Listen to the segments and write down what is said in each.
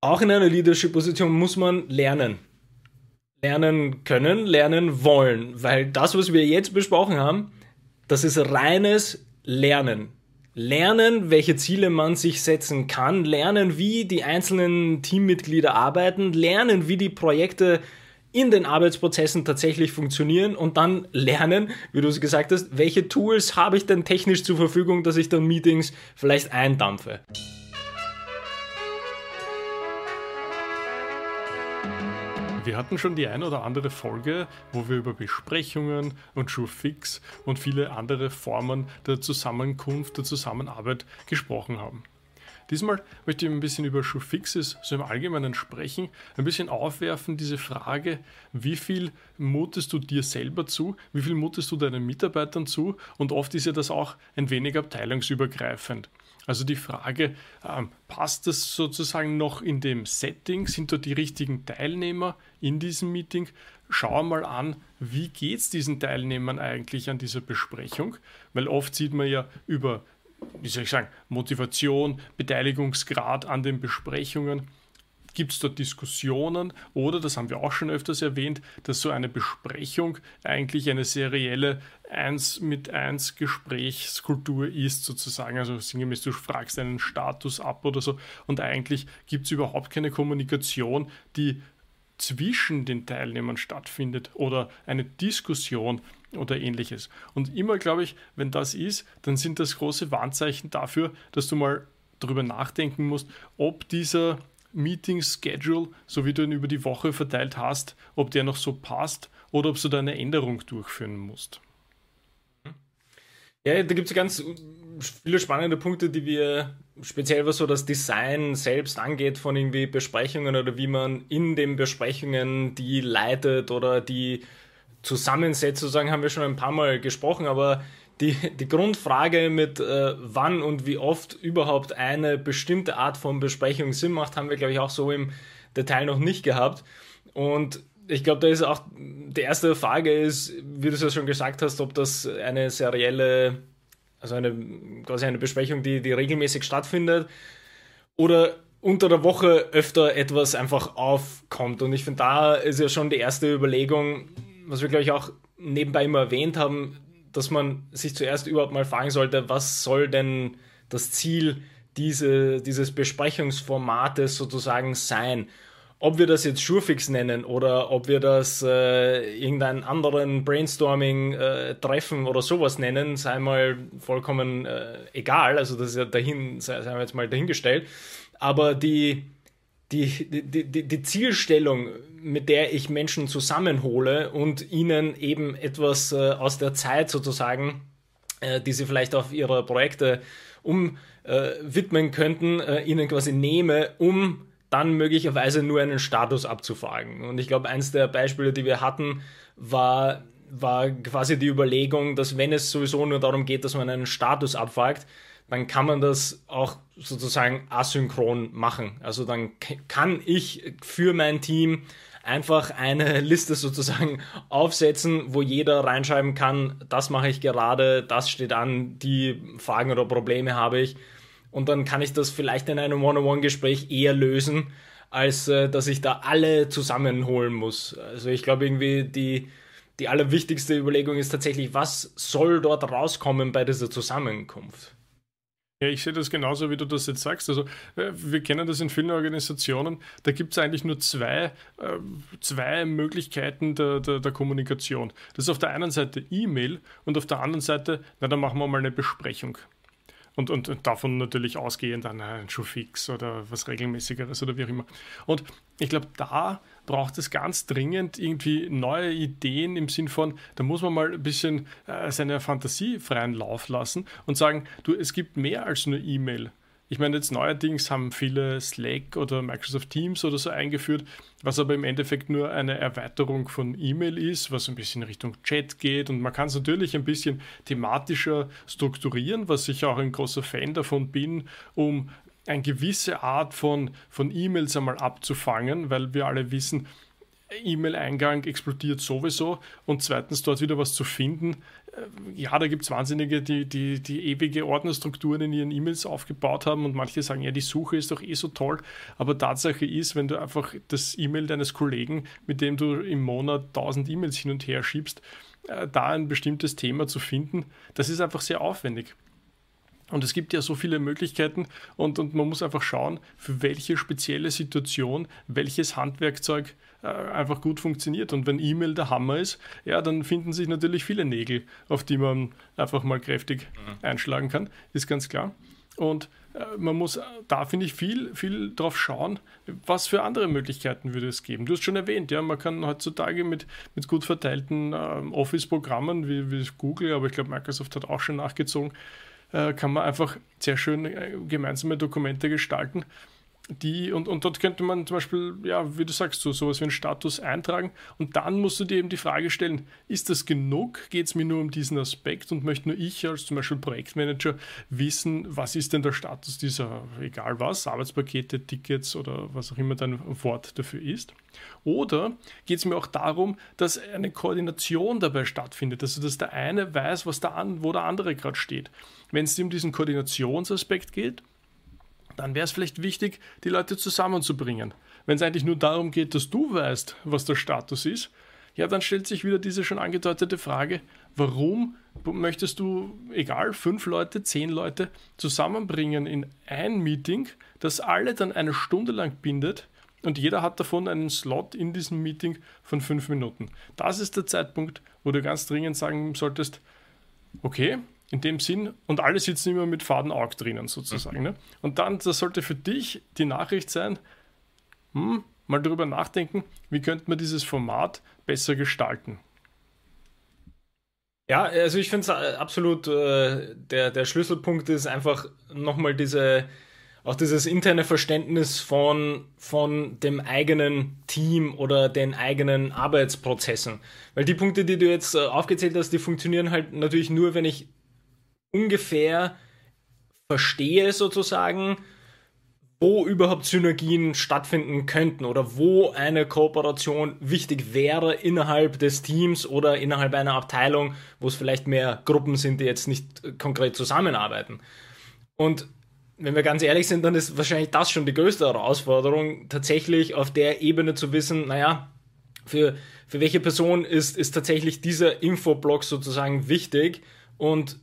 auch in einer Leadership-Position muss man lernen. Lernen können, lernen wollen, weil das, was wir jetzt besprochen haben, das ist reines Lernen. Lernen, welche Ziele man sich setzen kann, lernen, wie die einzelnen Teammitglieder arbeiten, lernen, wie die Projekte in den Arbeitsprozessen tatsächlich funktionieren und dann lernen, wie du es gesagt hast, welche Tools habe ich denn technisch zur Verfügung, dass ich dann Meetings vielleicht eindampfe. Wir hatten schon die ein oder andere Folge, wo wir über Besprechungen und Surefix und viele andere Formen der Zusammenkunft, der Zusammenarbeit gesprochen haben. Diesmal möchte ich ein bisschen über Surefixes so im Allgemeinen sprechen, ein bisschen aufwerfen diese Frage, wie viel mutest du dir selber zu, wie viel mutest du deinen Mitarbeitern zu und oft ist ja das auch ein wenig abteilungsübergreifend. Also die Frage, ähm, passt das sozusagen noch in dem Setting? Sind dort die richtigen Teilnehmer in diesem Meeting? Schau mal an, wie geht es diesen Teilnehmern eigentlich an dieser Besprechung? Weil oft sieht man ja über, wie soll ich sagen, Motivation, Beteiligungsgrad an den Besprechungen, Gibt es dort Diskussionen oder, das haben wir auch schon öfters erwähnt, dass so eine Besprechung eigentlich eine serielle 1 mit 1 Gesprächskultur ist, sozusagen. Also sinngemäß, du fragst einen Status ab oder so und eigentlich gibt es überhaupt keine Kommunikation, die zwischen den Teilnehmern stattfindet oder eine Diskussion oder ähnliches. Und immer glaube ich, wenn das ist, dann sind das große Warnzeichen dafür, dass du mal darüber nachdenken musst, ob dieser Meeting-Schedule, so wie du ihn über die Woche verteilt hast, ob der noch so passt oder ob du da eine Änderung durchführen musst. Ja, da gibt es ganz viele spannende Punkte, die wir speziell was so das Design selbst angeht von irgendwie Besprechungen oder wie man in den Besprechungen die leitet oder die zusammensetzt, sozusagen haben wir schon ein paar Mal gesprochen, aber die, die Grundfrage mit äh, wann und wie oft überhaupt eine bestimmte Art von Besprechung Sinn macht, haben wir, glaube ich, auch so im Detail noch nicht gehabt. Und ich glaube, da ist auch die erste Frage ist, wie du es ja schon gesagt hast, ob das eine serielle, also eine quasi eine Besprechung, die, die regelmäßig stattfindet, oder unter der Woche öfter etwas einfach aufkommt. Und ich finde, da ist ja schon die erste Überlegung, was wir, glaube ich, auch nebenbei immer erwähnt haben, dass man sich zuerst überhaupt mal fragen sollte, was soll denn das Ziel diese, dieses Besprechungsformates sozusagen sein? Ob wir das jetzt Surefix nennen oder ob wir das äh, irgendeinen anderen Brainstorming-Treffen äh, oder sowas nennen, sei mal vollkommen äh, egal. Also das ist ja dahin, sei, sei jetzt mal dahingestellt. Aber die, die, die, die, die Zielstellung, mit der ich Menschen zusammenhole und ihnen eben etwas äh, aus der Zeit sozusagen, äh, die sie vielleicht auf ihre Projekte umwidmen äh, könnten, äh, ihnen quasi nehme, um dann möglicherweise nur einen Status abzufragen. Und ich glaube, eins der Beispiele, die wir hatten, war, war quasi die Überlegung, dass wenn es sowieso nur darum geht, dass man einen Status abfragt, dann kann man das auch sozusagen asynchron machen. Also dann kann ich für mein Team einfach eine Liste sozusagen aufsetzen, wo jeder reinschreiben kann, das mache ich gerade, das steht an, die Fragen oder Probleme habe ich. Und dann kann ich das vielleicht in einem One-on-One-Gespräch eher lösen, als äh, dass ich da alle zusammenholen muss. Also ich glaube irgendwie die, die allerwichtigste Überlegung ist tatsächlich, was soll dort rauskommen bei dieser Zusammenkunft? Ja, ich sehe das genauso, wie du das jetzt sagst. Also, äh, wir kennen das in vielen Organisationen. Da gibt es eigentlich nur zwei, äh, zwei Möglichkeiten der, der, der, Kommunikation. Das ist auf der einen Seite E-Mail und auf der anderen Seite, na, dann machen wir mal eine Besprechung. Und, und, und davon natürlich ausgehend dann ein Schuhfix oder was regelmäßigeres oder wie auch immer. Und ich glaube, da braucht es ganz dringend irgendwie neue Ideen im Sinn von, da muss man mal ein bisschen äh, seine Fantasie freien Lauf lassen und sagen, du, es gibt mehr als nur E-Mail. Ich meine, jetzt neuerdings haben viele Slack oder Microsoft Teams oder so eingeführt, was aber im Endeffekt nur eine Erweiterung von E-Mail ist, was ein bisschen Richtung Chat geht. Und man kann es natürlich ein bisschen thematischer strukturieren, was ich auch ein großer Fan davon bin, um eine gewisse Art von, von E-Mails einmal abzufangen, weil wir alle wissen, E-Mail-Eingang explodiert sowieso und zweitens dort wieder was zu finden. Äh, ja, da gibt es Wahnsinnige, die, die, die ewige Ordnerstrukturen in ihren E-Mails aufgebaut haben und manche sagen, ja, die Suche ist doch eh so toll. Aber Tatsache ist, wenn du einfach das E-Mail deines Kollegen, mit dem du im Monat 1000 E-Mails hin und her schiebst, äh, da ein bestimmtes Thema zu finden, das ist einfach sehr aufwendig. Und es gibt ja so viele Möglichkeiten und, und man muss einfach schauen, für welche spezielle Situation welches Handwerkzeug äh, einfach gut funktioniert. Und wenn E-Mail der Hammer ist, ja, dann finden sich natürlich viele Nägel, auf die man einfach mal kräftig mhm. einschlagen kann, ist ganz klar. Und äh, man muss da, finde ich, viel, viel drauf schauen, was für andere Möglichkeiten würde es geben. Du hast schon erwähnt, ja, man kann heutzutage mit, mit gut verteilten äh, Office-Programmen wie, wie Google, aber ich glaube, Microsoft hat auch schon nachgezogen, äh, kann man einfach sehr schön äh, gemeinsame Dokumente gestalten. Die, und, und dort könnte man zum Beispiel, ja, wie du sagst, so sowas wie einen Status eintragen und dann musst du dir eben die Frage stellen, ist das genug? Geht es mir nur um diesen Aspekt und möchte nur ich als zum Beispiel Projektmanager wissen, was ist denn der Status dieser, egal was, Arbeitspakete, Tickets oder was auch immer dein Wort dafür ist? Oder geht es mir auch darum, dass eine Koordination dabei stattfindet, also dass der eine weiß, was der an, wo der andere gerade steht. Wenn es um diesen Koordinationsaspekt geht, dann wäre es vielleicht wichtig, die Leute zusammenzubringen. Wenn es eigentlich nur darum geht, dass du weißt, was der Status ist, ja, dann stellt sich wieder diese schon angedeutete Frage, warum möchtest du, egal, fünf Leute, zehn Leute zusammenbringen in ein Meeting, das alle dann eine Stunde lang bindet und jeder hat davon einen Slot in diesem Meeting von fünf Minuten. Das ist der Zeitpunkt, wo du ganz dringend sagen solltest, okay, in dem Sinn, und alle sitzen immer mit faden Auge drinnen sozusagen. Mhm. Ne? Und dann, das sollte für dich die Nachricht sein, hm, mal darüber nachdenken, wie könnte man dieses Format besser gestalten. Ja, also ich finde es äh, absolut, äh, der, der Schlüsselpunkt ist einfach nochmal diese, auch dieses interne Verständnis von, von dem eigenen Team oder den eigenen Arbeitsprozessen. Weil die Punkte, die du jetzt äh, aufgezählt hast, die funktionieren halt natürlich nur, wenn ich ungefähr verstehe sozusagen, wo überhaupt Synergien stattfinden könnten oder wo eine Kooperation wichtig wäre innerhalb des Teams oder innerhalb einer Abteilung, wo es vielleicht mehr Gruppen sind, die jetzt nicht konkret zusammenarbeiten. Und wenn wir ganz ehrlich sind, dann ist wahrscheinlich das schon die größte Herausforderung, tatsächlich auf der Ebene zu wissen, naja, für, für welche Person ist, ist tatsächlich dieser Infoblock sozusagen wichtig und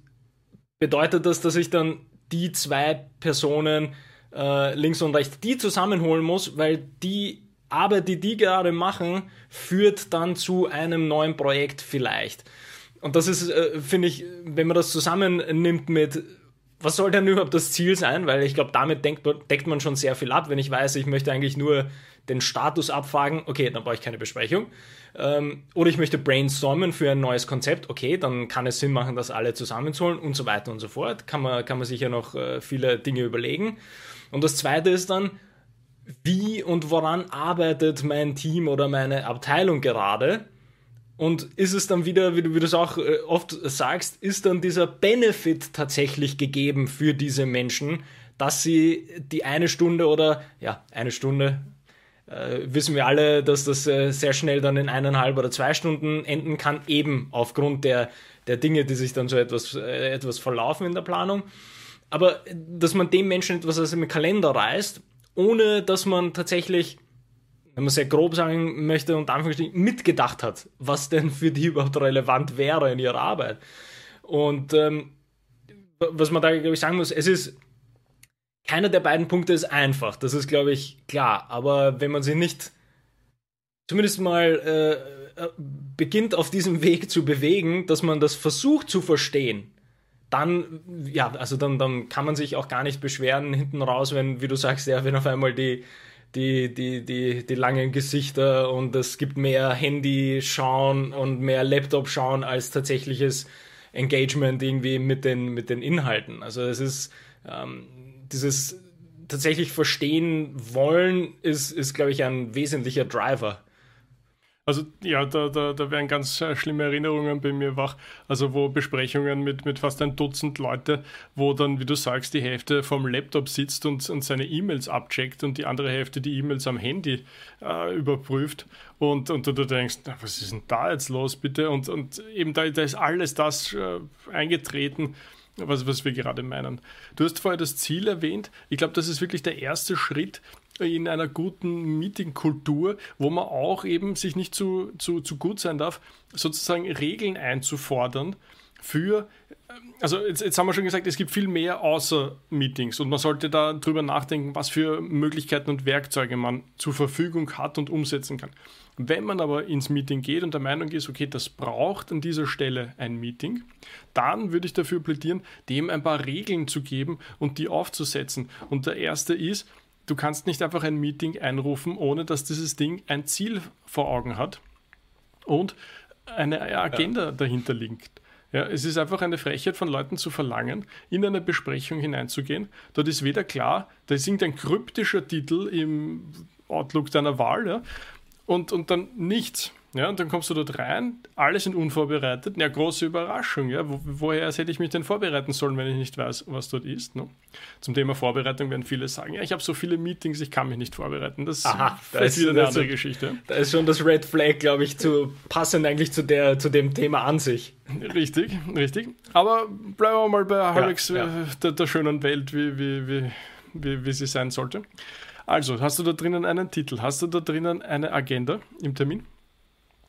bedeutet das, dass ich dann die zwei Personen äh, links und rechts, die zusammenholen muss, weil die Arbeit, die die gerade machen, führt dann zu einem neuen Projekt vielleicht. Und das ist, äh, finde ich, wenn man das zusammennimmt mit, was soll denn überhaupt das Ziel sein? Weil ich glaube, damit denkt, deckt man schon sehr viel ab. Wenn ich weiß, ich möchte eigentlich nur den Status abfragen, okay, dann brauche ich keine Besprechung. Ähm, oder ich möchte brainstormen für ein neues Konzept, okay, dann kann es Sinn machen, das alle zusammenzuholen und so weiter und so fort. Kann man, kann man sich ja noch äh, viele Dinge überlegen. Und das zweite ist dann, wie und woran arbeitet mein Team oder meine Abteilung gerade? Und ist es dann wieder, wie du, wie du es auch äh, oft sagst, ist dann dieser Benefit tatsächlich gegeben für diese Menschen, dass sie die eine Stunde oder ja, eine Stunde, äh, wissen wir alle, dass das äh, sehr schnell dann in eineinhalb oder zwei Stunden enden kann, eben aufgrund der, der Dinge, die sich dann so etwas, äh, etwas verlaufen in der Planung. Aber dass man dem Menschen etwas aus dem Kalender reißt, ohne dass man tatsächlich, wenn man sehr grob sagen möchte, und Anführungsstrichen mitgedacht hat, was denn für die überhaupt relevant wäre in ihrer Arbeit. Und ähm, was man da, glaube ich, sagen muss, es ist keiner der beiden Punkte ist einfach, das ist, glaube ich, klar. Aber wenn man sich nicht zumindest mal äh, äh, beginnt auf diesem Weg zu bewegen, dass man das versucht zu verstehen, dann, ja, also dann, dann kann man sich auch gar nicht beschweren hinten raus, wenn, wie du sagst, ja, wenn auf einmal die, die, die, die, die langen Gesichter und es gibt mehr Handy schauen und mehr Laptop schauen als tatsächliches Engagement irgendwie mit den, mit den Inhalten. Also es ist, ähm, dieses tatsächlich verstehen wollen ist, ist glaube ich, ein wesentlicher Driver. Also ja, da, da, da werden ganz äh, schlimme Erinnerungen bei mir wach. Also wo Besprechungen mit, mit fast ein Dutzend Leute, wo dann, wie du sagst, die Hälfte vom Laptop sitzt und, und seine E-Mails abcheckt und die andere Hälfte die E-Mails am Handy äh, überprüft. Und, und du, du denkst, na, was ist denn da jetzt los, bitte? Und, und eben da, da ist alles das äh, eingetreten, was, was wir gerade meinen. Du hast vorher das Ziel erwähnt. Ich glaube, das ist wirklich der erste Schritt, in einer guten Meetingkultur, wo man auch eben sich nicht zu, zu, zu gut sein darf, sozusagen Regeln einzufordern für, also jetzt, jetzt haben wir schon gesagt, es gibt viel mehr außer Meetings und man sollte da drüber nachdenken, was für Möglichkeiten und Werkzeuge man zur Verfügung hat und umsetzen kann. Wenn man aber ins Meeting geht und der Meinung ist, okay, das braucht an dieser Stelle ein Meeting, dann würde ich dafür plädieren, dem ein paar Regeln zu geben und die aufzusetzen. Und der erste ist, du kannst nicht einfach ein Meeting einrufen, ohne dass dieses Ding ein Ziel vor Augen hat und eine Agenda ja. dahinter liegt. Ja, es ist einfach eine Frechheit von Leuten zu verlangen, in eine Besprechung hineinzugehen. Dort ist weder klar, da ist irgendein kryptischer Titel im Outlook deiner Wahl ja, und, und dann nichts. Ja, und dann kommst du dort rein, alle sind unvorbereitet. Ja, große Überraschung. Ja. Wo, woher hätte ich mich denn vorbereiten sollen, wenn ich nicht weiß, was dort ist? Ne? Zum Thema Vorbereitung werden viele sagen, ja, ich habe so viele Meetings, ich kann mich nicht vorbereiten. Das Aha, da ist wieder eine andere Geschichte. Da ist schon das Red Flag, glaube ich, zu passend eigentlich zu, der, zu dem Thema an sich. Richtig, richtig. Aber bleiben wir mal bei halbwegs ja, ja. Äh, der, der, schönen Welt, wie, wie, wie, wie, wie sie sein sollte. Also, hast du da drinnen einen Titel? Hast du da drinnen eine Agenda im Termin?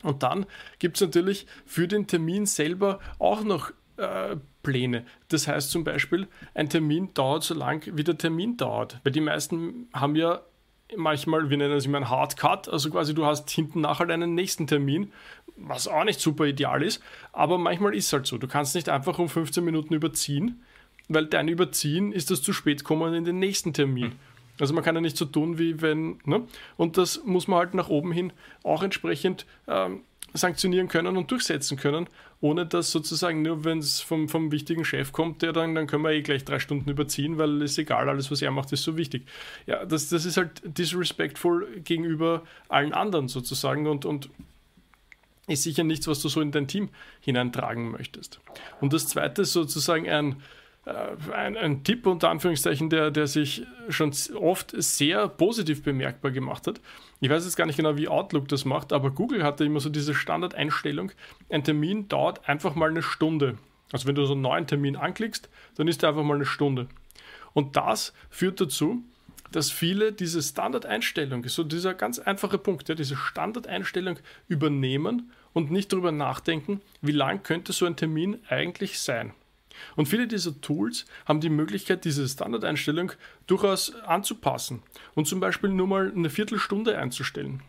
Und dann gibt es natürlich für den Termin selber auch noch äh, Pläne. Das heißt zum Beispiel, ein Termin dauert so lang, wie der Termin dauert. Weil die meisten haben ja manchmal, wir nennen es immer ein Hard Cut, also quasi du hast hinten nachher einen nächsten Termin, was auch nicht super ideal ist, aber manchmal ist es halt so. Du kannst nicht einfach um 15 Minuten überziehen, weil dein Überziehen ist das zu spät kommen in den nächsten Termin. Mhm. Also man kann ja nicht so tun, wie wenn, ne? Und das muss man halt nach oben hin auch entsprechend ähm, sanktionieren können und durchsetzen können, ohne dass sozusagen nur, wenn es vom, vom wichtigen Chef kommt, der dann, dann können wir eh gleich drei Stunden überziehen, weil es egal, alles, was er macht, ist so wichtig. Ja, das, das ist halt disrespectful gegenüber allen anderen sozusagen und, und ist sicher nichts, was du so in dein Team hineintragen möchtest. Und das zweite ist sozusagen ein ein, ein, Tipp unter Anführungszeichen, der, der sich schon oft sehr positiv bemerkbar gemacht hat. Ich weiß jetzt gar nicht genau, wie Outlook das macht, aber Google hatte immer so diese Standardeinstellung, ein Termin dauert einfach mal eine Stunde. Also wenn du so einen neuen Termin anklickst, dann ist er einfach mal eine Stunde. Und das führt dazu, dass viele diese Standardeinstellung, so dieser ganz einfache Punkt, ja, diese Standardeinstellung übernehmen und nicht darüber nachdenken, wie lang könnte so ein Termin eigentlich sein. Und viele dieser Tools haben die Möglichkeit, diese Standardeinstellung durchaus anzupassen und zum Beispiel nur mal eine Viertelstunde einzustellen.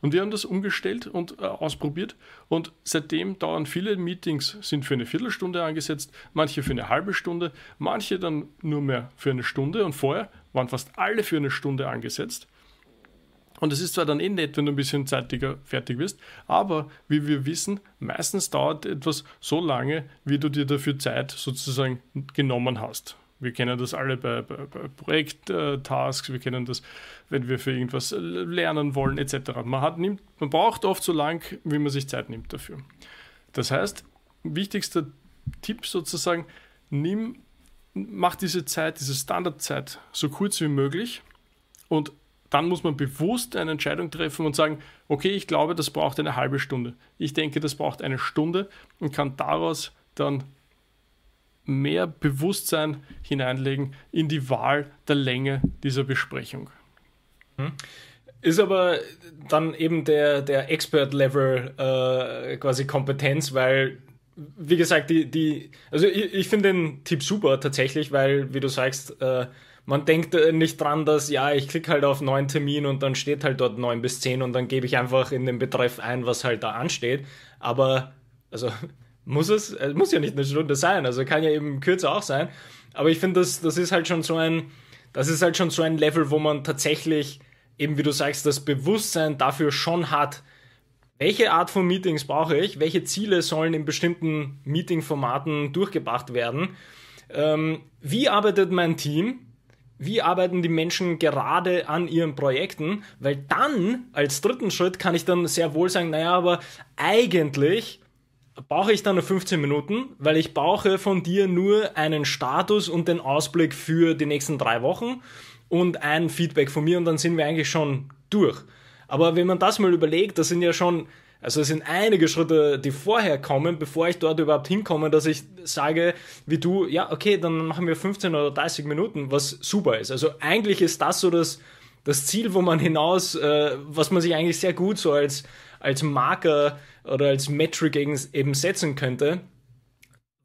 Und wir haben das umgestellt und äh, ausprobiert und seitdem dauern viele Meetings, sind für eine Viertelstunde angesetzt, manche für eine halbe Stunde, manche dann nur mehr für eine Stunde und vorher waren fast alle für eine Stunde angesetzt. Und es ist zwar dann eh nett, wenn du ein bisschen zeitiger fertig bist, aber wie wir wissen, meistens dauert etwas so lange, wie du dir dafür Zeit sozusagen genommen hast. Wir kennen das alle bei, bei, bei Projekttasks, wir kennen das, wenn wir für irgendwas lernen wollen, etc. Man, hat, nimmt, man braucht oft so lang, wie man sich Zeit nimmt dafür. Das heißt, wichtigster Tipp sozusagen, nimm, mach diese Zeit, diese Standardzeit so kurz wie möglich und dann muss man bewusst eine Entscheidung treffen und sagen, okay, ich glaube, das braucht eine halbe Stunde. Ich denke, das braucht eine Stunde und kann daraus dann mehr Bewusstsein hineinlegen in die Wahl der Länge dieser Besprechung. Hm. Ist aber dann eben der, der Expert-Level äh, quasi Kompetenz, weil, wie gesagt, die, die also ich, ich finde den Tipp super tatsächlich, weil, wie du sagst, äh, man denkt äh, nicht dran, dass, ja, ich klicke halt auf neuen Termin und dann steht halt dort 9 bis 10 und dann gebe ich einfach in den Betreff ein, was halt da ansteht. Aber, also, muss es, es muss ja nicht eine Stunde sein, also kann ja eben kürzer auch sein. Aber ich finde, das, das ist halt schon so ein, das ist halt schon so ein Level, wo man tatsächlich, eben wie du sagst, das Bewusstsein dafür schon hat, welche Art von Meetings brauche ich, welche Ziele sollen in bestimmten Meeting-Formaten durchgebracht werden, ähm, wie arbeitet mein Team, wie arbeiten die Menschen gerade an ihren Projekten, weil dann als dritten Schritt kann ich dann sehr wohl sagen, naja, aber eigentlich brauche ich dann nur 15 Minuten, weil ich brauche von dir nur einen Status und den Ausblick für die nächsten drei Wochen und ein Feedback von mir und dann sind wir eigentlich schon durch. Aber wenn man das mal überlegt, das sind ja schon also es sind einige Schritte, die vorher kommen, bevor ich dort überhaupt hinkomme, dass ich sage, wie du, ja, okay, dann machen wir 15 oder 30 Minuten, was super ist. Also eigentlich ist das so das, das Ziel, wo man hinaus, äh, was man sich eigentlich sehr gut so als, als Marker oder als Metric eben setzen könnte.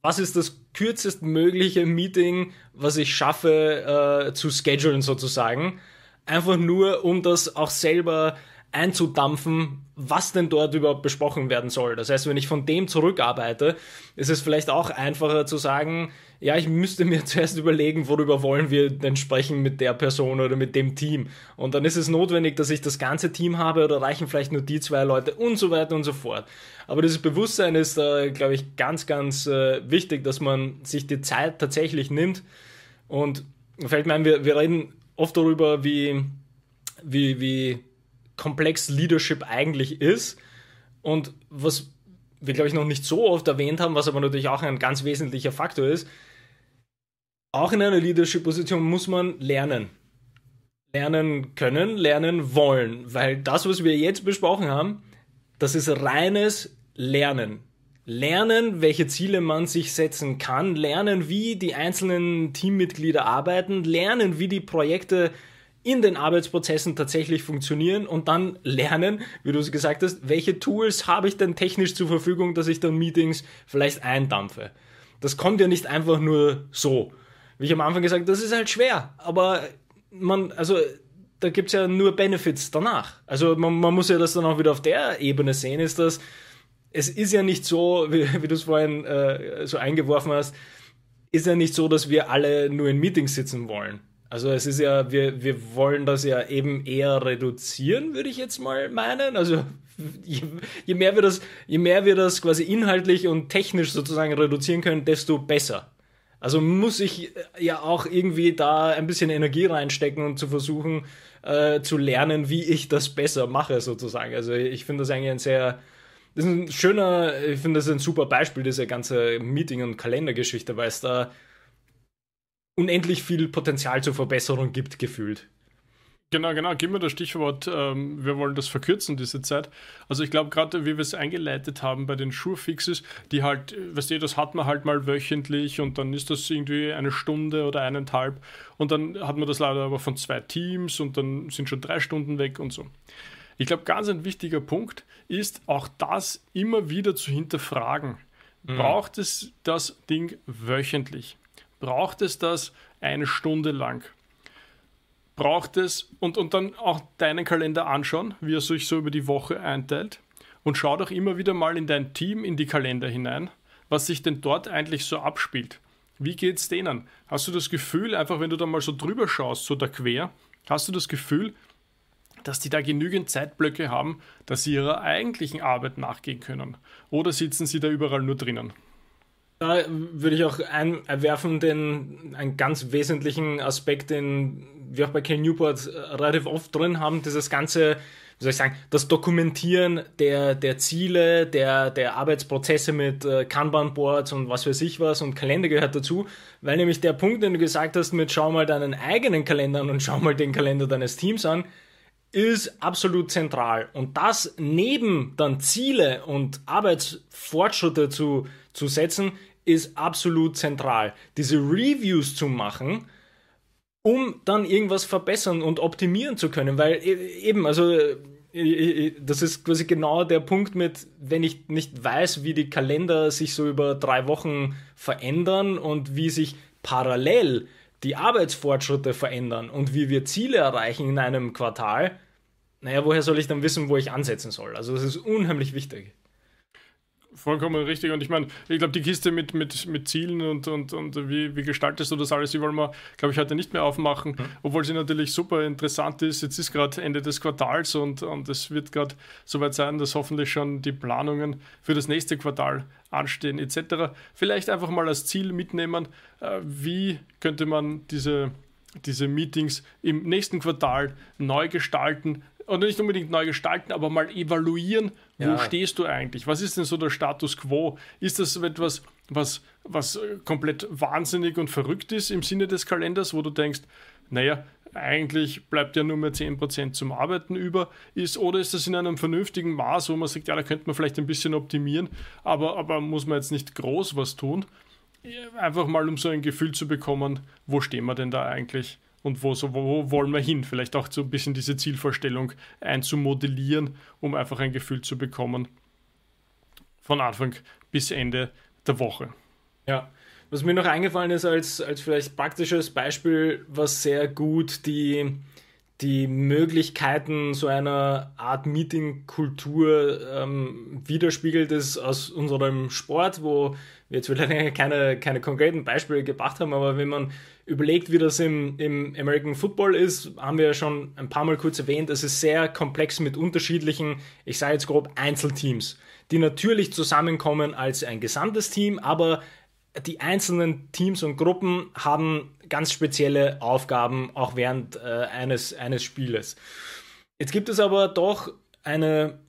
Was ist das kürzest mögliche Meeting, was ich schaffe äh, zu schedulen sozusagen? Einfach nur, um das auch selber einzudampfen, was denn dort überhaupt besprochen werden soll. Das heißt, wenn ich von dem zurückarbeite, ist es vielleicht auch einfacher zu sagen, ja, ich müsste mir zuerst überlegen, worüber wollen wir denn sprechen mit der Person oder mit dem Team. Und dann ist es notwendig, dass ich das ganze Team habe oder reichen vielleicht nur die zwei Leute und so weiter und so fort. Aber dieses Bewusstsein ist, äh, glaube ich, ganz, ganz äh, wichtig, dass man sich die Zeit tatsächlich nimmt. Und fällt mir ein, wir, wir reden oft darüber, wie, wie, wie komplex Leadership eigentlich ist und was wir, glaube ich, noch nicht so oft erwähnt haben, was aber natürlich auch ein ganz wesentlicher Faktor ist. Auch in einer Leadership-Position muss man lernen. Lernen können, lernen wollen, weil das, was wir jetzt besprochen haben, das ist reines Lernen. Lernen, welche Ziele man sich setzen kann, lernen, wie die einzelnen Teammitglieder arbeiten, lernen, wie die Projekte in den Arbeitsprozessen tatsächlich funktionieren und dann lernen, wie du es gesagt hast, welche Tools habe ich denn technisch zur Verfügung, dass ich dann Meetings vielleicht eindampfe. Das kommt ja nicht einfach nur so. Wie ich am Anfang gesagt habe, das ist halt schwer, aber man, also da gibt es ja nur Benefits danach. Also man, man, muss ja das dann auch wieder auf der Ebene sehen, ist das, es ist ja nicht so, wie, wie du es vorhin äh, so eingeworfen hast, ist ja nicht so, dass wir alle nur in Meetings sitzen wollen. Also es ist ja, wir, wir wollen das ja eben eher reduzieren, würde ich jetzt mal meinen. Also je, je, mehr wir das, je mehr wir das quasi inhaltlich und technisch sozusagen reduzieren können, desto besser. Also muss ich ja auch irgendwie da ein bisschen Energie reinstecken und zu versuchen äh, zu lernen, wie ich das besser mache sozusagen. Also ich finde das eigentlich ein sehr, das ist ein schöner, ich finde das ein super Beispiel, diese ganze Meeting- und Kalendergeschichte, weil es da unendlich viel Potenzial zur Verbesserung gibt, gefühlt. Genau, genau. Gib mir das Stichwort, ähm, wir wollen das verkürzen, diese Zeit. Also ich glaube, gerade wie wir es eingeleitet haben bei den Sure-Fixes, die halt, weißt du, das hat man halt mal wöchentlich und dann ist das irgendwie eine Stunde oder eineinhalb und dann hat man das leider aber von zwei Teams und dann sind schon drei Stunden weg und so. Ich glaube, ganz ein wichtiger Punkt ist auch das immer wieder zu hinterfragen. Mhm. Braucht es das Ding wöchentlich? Braucht es das eine Stunde lang? Braucht es und, und dann auch deinen Kalender anschauen, wie er sich so über die Woche einteilt und schau doch immer wieder mal in dein Team in die Kalender hinein, was sich denn dort eigentlich so abspielt. Wie geht es denen? Hast du das Gefühl, einfach wenn du da mal so drüber schaust, so da quer, hast du das Gefühl, dass die da genügend Zeitblöcke haben, dass sie ihrer eigentlichen Arbeit nachgehen können? Oder sitzen sie da überall nur drinnen? Da würde ich auch einwerfen, den einen ganz wesentlichen Aspekt, den wir auch bei Ken Newport äh, relativ oft drin haben, dieses ganze, wie soll ich sagen, das Dokumentieren der, der Ziele, der, der Arbeitsprozesse mit äh, Kanban-Boards und was weiß ich was und Kalender gehört dazu, weil nämlich der Punkt, den du gesagt hast mit schau mal deinen eigenen Kalender an und schau mal den Kalender deines Teams an, ist absolut zentral. Und das neben dann Ziele und Arbeitsfortschritte zu, zu setzen, ist absolut zentral. Diese Reviews zu machen, um dann irgendwas verbessern und optimieren zu können, weil e, eben, also e, e, das ist quasi genau der Punkt mit, wenn ich nicht weiß, wie die Kalender sich so über drei Wochen verändern und wie sich parallel die Arbeitsfortschritte verändern und wie wir Ziele erreichen in einem Quartal, naja, woher soll ich dann wissen, wo ich ansetzen soll? Also das ist unheimlich wichtig. Vollkommen richtig. Und ich meine, ich glaube, die Kiste mit, mit, mit Zielen und, und, und wie, wie gestaltest du das alles, die wollen wir, glaube ich, heute nicht mehr aufmachen, mhm. obwohl sie natürlich super interessant ist. Jetzt ist gerade Ende des Quartals und, und es wird gerade soweit sein, dass hoffentlich schon die Planungen für das nächste Quartal anstehen, etc. Vielleicht einfach mal als Ziel mitnehmen, äh, wie könnte man diese diese Meetings im nächsten Quartal neu gestalten, oder nicht unbedingt neu gestalten, aber mal evaluieren, wo ja. stehst du eigentlich? Was ist denn so der Status quo? Ist das etwas, was, was komplett wahnsinnig und verrückt ist im Sinne des Kalenders, wo du denkst, naja, eigentlich bleibt ja nur mehr 10% zum Arbeiten über ist, oder ist das in einem vernünftigen Maß, wo man sagt, ja, da könnte man vielleicht ein bisschen optimieren, aber, aber muss man jetzt nicht groß was tun? Einfach mal, um so ein Gefühl zu bekommen, wo stehen wir denn da eigentlich und wo, so, wo wollen wir hin? Vielleicht auch so ein bisschen diese Zielvorstellung einzumodellieren, um einfach ein Gefühl zu bekommen von Anfang bis Ende der Woche. Ja, was mir noch eingefallen ist als, als vielleicht praktisches Beispiel, was sehr gut die, die Möglichkeiten so einer Art Meeting-Kultur ähm, widerspiegelt, ist aus unserem Sport, wo jetzt vielleicht keine, keine konkreten Beispiele gebracht haben, aber wenn man überlegt, wie das im, im American Football ist, haben wir ja schon ein paar Mal kurz erwähnt, es ist sehr komplex mit unterschiedlichen, ich sage jetzt grob, Einzelteams, die natürlich zusammenkommen als ein gesamtes Team, aber die einzelnen Teams und Gruppen haben ganz spezielle Aufgaben auch während äh, eines, eines Spieles. Jetzt gibt es aber doch eine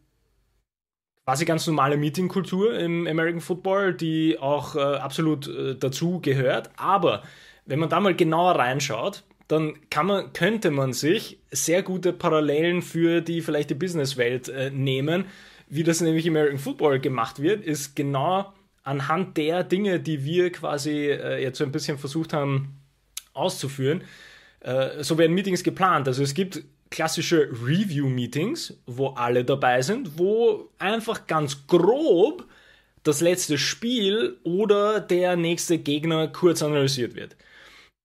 quasi ganz normale Meetingkultur im American Football, die auch äh, absolut äh, dazu gehört. Aber wenn man da mal genauer reinschaut, dann man, könnte man sich sehr gute Parallelen für die vielleicht die Businesswelt äh, nehmen. Wie das nämlich im American Football gemacht wird, ist genau anhand der Dinge, die wir quasi äh, jetzt so ein bisschen versucht haben auszuführen. Äh, so werden Meetings geplant. Also es gibt klassische Review-Meetings, wo alle dabei sind, wo einfach ganz grob das letzte Spiel oder der nächste Gegner kurz analysiert wird.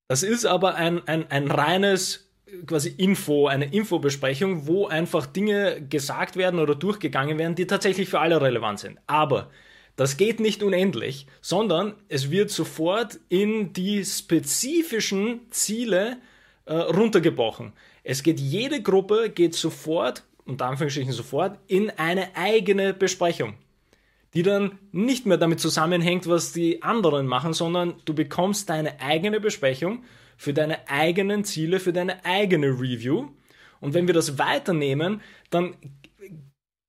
Das ist aber ein, ein, ein reines quasi Info, eine Infobesprechung, wo einfach Dinge gesagt werden oder durchgegangen werden, die tatsächlich für alle relevant sind. Aber das geht nicht unendlich, sondern es wird sofort in die spezifischen Ziele äh, runtergebrochen. Es geht jede Gruppe geht sofort, unter Anführungsstrichen sofort, in eine eigene Besprechung, die dann nicht mehr damit zusammenhängt, was die anderen machen, sondern du bekommst deine eigene Besprechung für deine eigenen Ziele, für deine eigene Review. Und wenn wir das weiternehmen, dann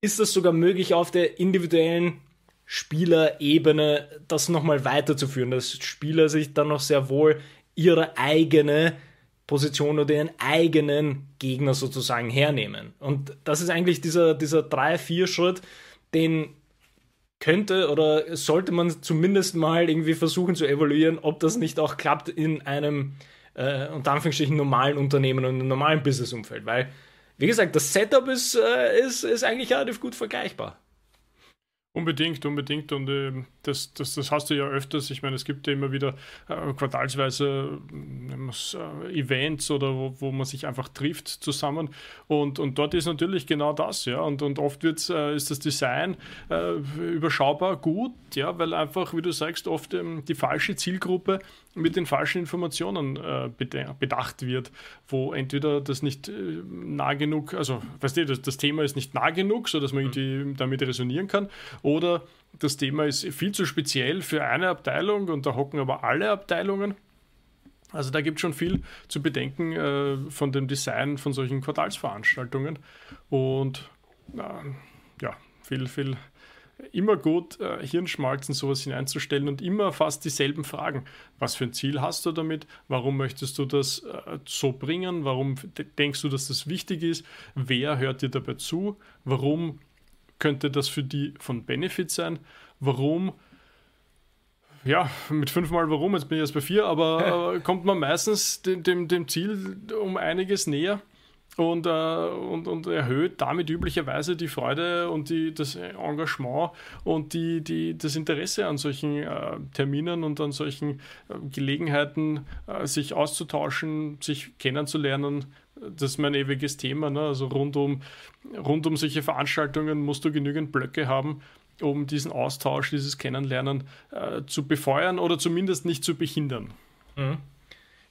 ist das sogar möglich auf der individuellen Spielerebene das nochmal weiterzuführen, dass Spieler sich dann noch sehr wohl ihre eigene Position oder ihren eigenen Gegner sozusagen hernehmen. Und das ist eigentlich dieser, dieser 3-4-Schritt, den könnte oder sollte man zumindest mal irgendwie versuchen zu evaluieren, ob das nicht auch klappt in einem äh, unter Anführungsstrichen normalen Unternehmen und einem normalen Businessumfeld. Weil, wie gesagt, das Setup ist, äh, ist, ist eigentlich relativ gut vergleichbar. Unbedingt, unbedingt. Und äh, das, das, das hast du ja öfters. Ich meine, es gibt ja immer wieder äh, quartalsweise äh, Events oder wo, wo man sich einfach trifft zusammen. Und, und dort ist natürlich genau das, ja. Und, und oft wird's, äh, ist das Design äh, überschaubar gut, ja, weil einfach, wie du sagst, oft ähm, die falsche Zielgruppe mit den falschen Informationen äh, bedacht wird, wo entweder das nicht äh, nah genug, also weißt du, das, das, Thema ist nicht nah genug, sodass man mhm. irgendwie damit resonieren kann, oder das Thema ist viel zu speziell für eine Abteilung und da hocken aber alle Abteilungen. Also da gibt es schon viel zu bedenken äh, von dem Design von solchen Quartalsveranstaltungen und äh, ja, viel, viel immer gut, äh, Hirnschmalzen sowas hineinzustellen und immer fast dieselben Fragen. Was für ein Ziel hast du damit? Warum möchtest du das äh, so bringen? Warum denkst du, dass das wichtig ist? Wer hört dir dabei zu? Warum könnte das für die von Benefit sein? Warum ja, mit fünfmal warum, jetzt bin ich erst bei vier, aber kommt man meistens dem, dem, dem Ziel um einiges näher und, äh, und, und erhöht damit üblicherweise die Freude und die, das Engagement und die, die, das Interesse an solchen äh, Terminen und an solchen äh, Gelegenheiten, äh, sich auszutauschen, sich kennenzulernen. Das ist mein ewiges Thema. Ne? Also rund um, rund um solche Veranstaltungen musst du genügend Blöcke haben, um diesen Austausch, dieses Kennenlernen äh, zu befeuern oder zumindest nicht zu behindern. Mhm.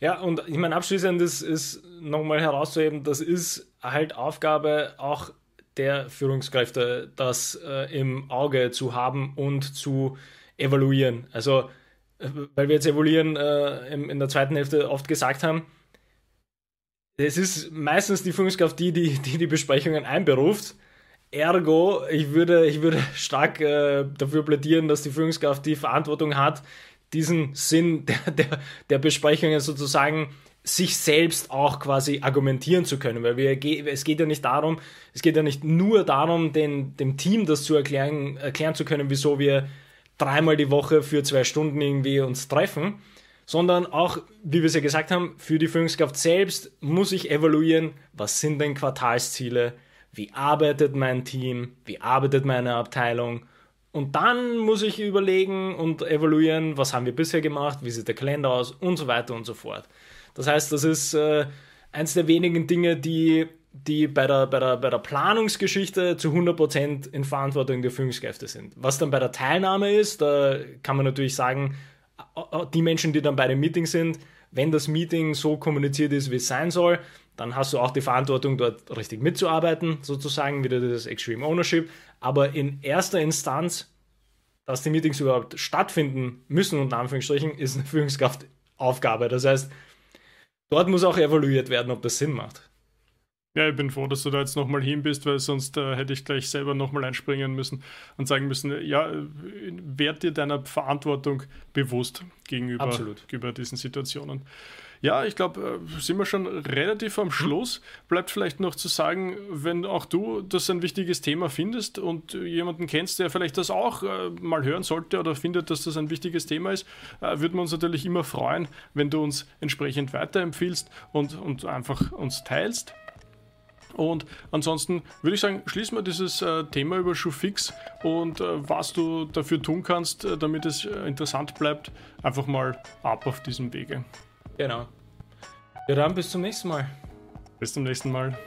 Ja, und ich meine, abschließend ist, ist nochmal herauszuheben, das ist halt Aufgabe auch der Führungskräfte, das äh, im Auge zu haben und zu evaluieren. Also, äh, weil wir jetzt evaluieren äh, in, in der zweiten Hälfte oft gesagt haben, es ist meistens die Führungskraft, die die, die, die Besprechungen einberuft. Ergo, ich würde, ich würde stark äh, dafür plädieren, dass die Führungskraft die Verantwortung hat, diesen Sinn der, der, der Besprechungen sozusagen sich selbst auch quasi argumentieren zu können, weil wir, es geht ja nicht darum, es geht ja nicht nur darum, den, dem Team das zu erklären, erklären zu können, wieso wir dreimal die Woche für zwei Stunden irgendwie uns treffen, sondern auch, wie wir es ja gesagt haben, für die Führungskraft selbst muss ich evaluieren, was sind denn Quartalsziele, wie arbeitet mein Team, wie arbeitet meine Abteilung und dann muss ich überlegen und evaluieren, was haben wir bisher gemacht, wie sieht der Kalender aus und so weiter und so fort. Das heißt, das ist äh, eins der wenigen Dinge, die, die bei, der, bei, der, bei der Planungsgeschichte zu 100% in Verantwortung der Führungskräfte sind. Was dann bei der Teilnahme ist, da kann man natürlich sagen, die Menschen, die dann bei dem Meeting sind, wenn das Meeting so kommuniziert ist, wie es sein soll, dann hast du auch die Verantwortung, dort richtig mitzuarbeiten, sozusagen, wieder das Extreme Ownership. Aber in erster Instanz, dass die Meetings überhaupt stattfinden müssen, unter Anführungsstrichen, ist eine Führungskraftaufgabe. Das heißt, dort muss auch evaluiert werden, ob das Sinn macht. Ja, ich bin froh, dass du da jetzt nochmal hin bist, weil sonst äh, hätte ich gleich selber nochmal einspringen müssen und sagen müssen, ja, werd dir deiner Verantwortung bewusst gegenüber, gegenüber diesen Situationen. Ja, ich glaube, äh, sind wir schon relativ am Schluss. Bleibt vielleicht noch zu sagen, wenn auch du das ein wichtiges Thema findest und jemanden kennst, der vielleicht das auch äh, mal hören sollte oder findet, dass das ein wichtiges Thema ist, äh, würden wir uns natürlich immer freuen, wenn du uns entsprechend weiterempfiehlst und, und einfach uns teilst. Und ansonsten würde ich sagen, schließen wir dieses äh, Thema über Schuhfix und äh, was du dafür tun kannst, äh, damit es interessant bleibt, einfach mal ab auf diesem Wege. Genau. Ja, dann bis zum nächsten Mal. Bis zum nächsten Mal.